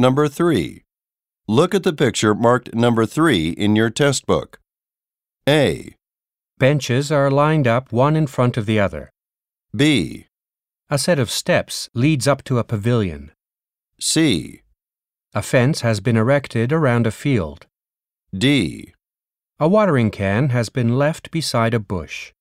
Number 3. Look at the picture marked number 3 in your test book. A, Benches are lined up one in front of the other. B, A set of steps leads up to a pavilion. C, A fence has been erected around a field. D. A watering can has been left beside a bush.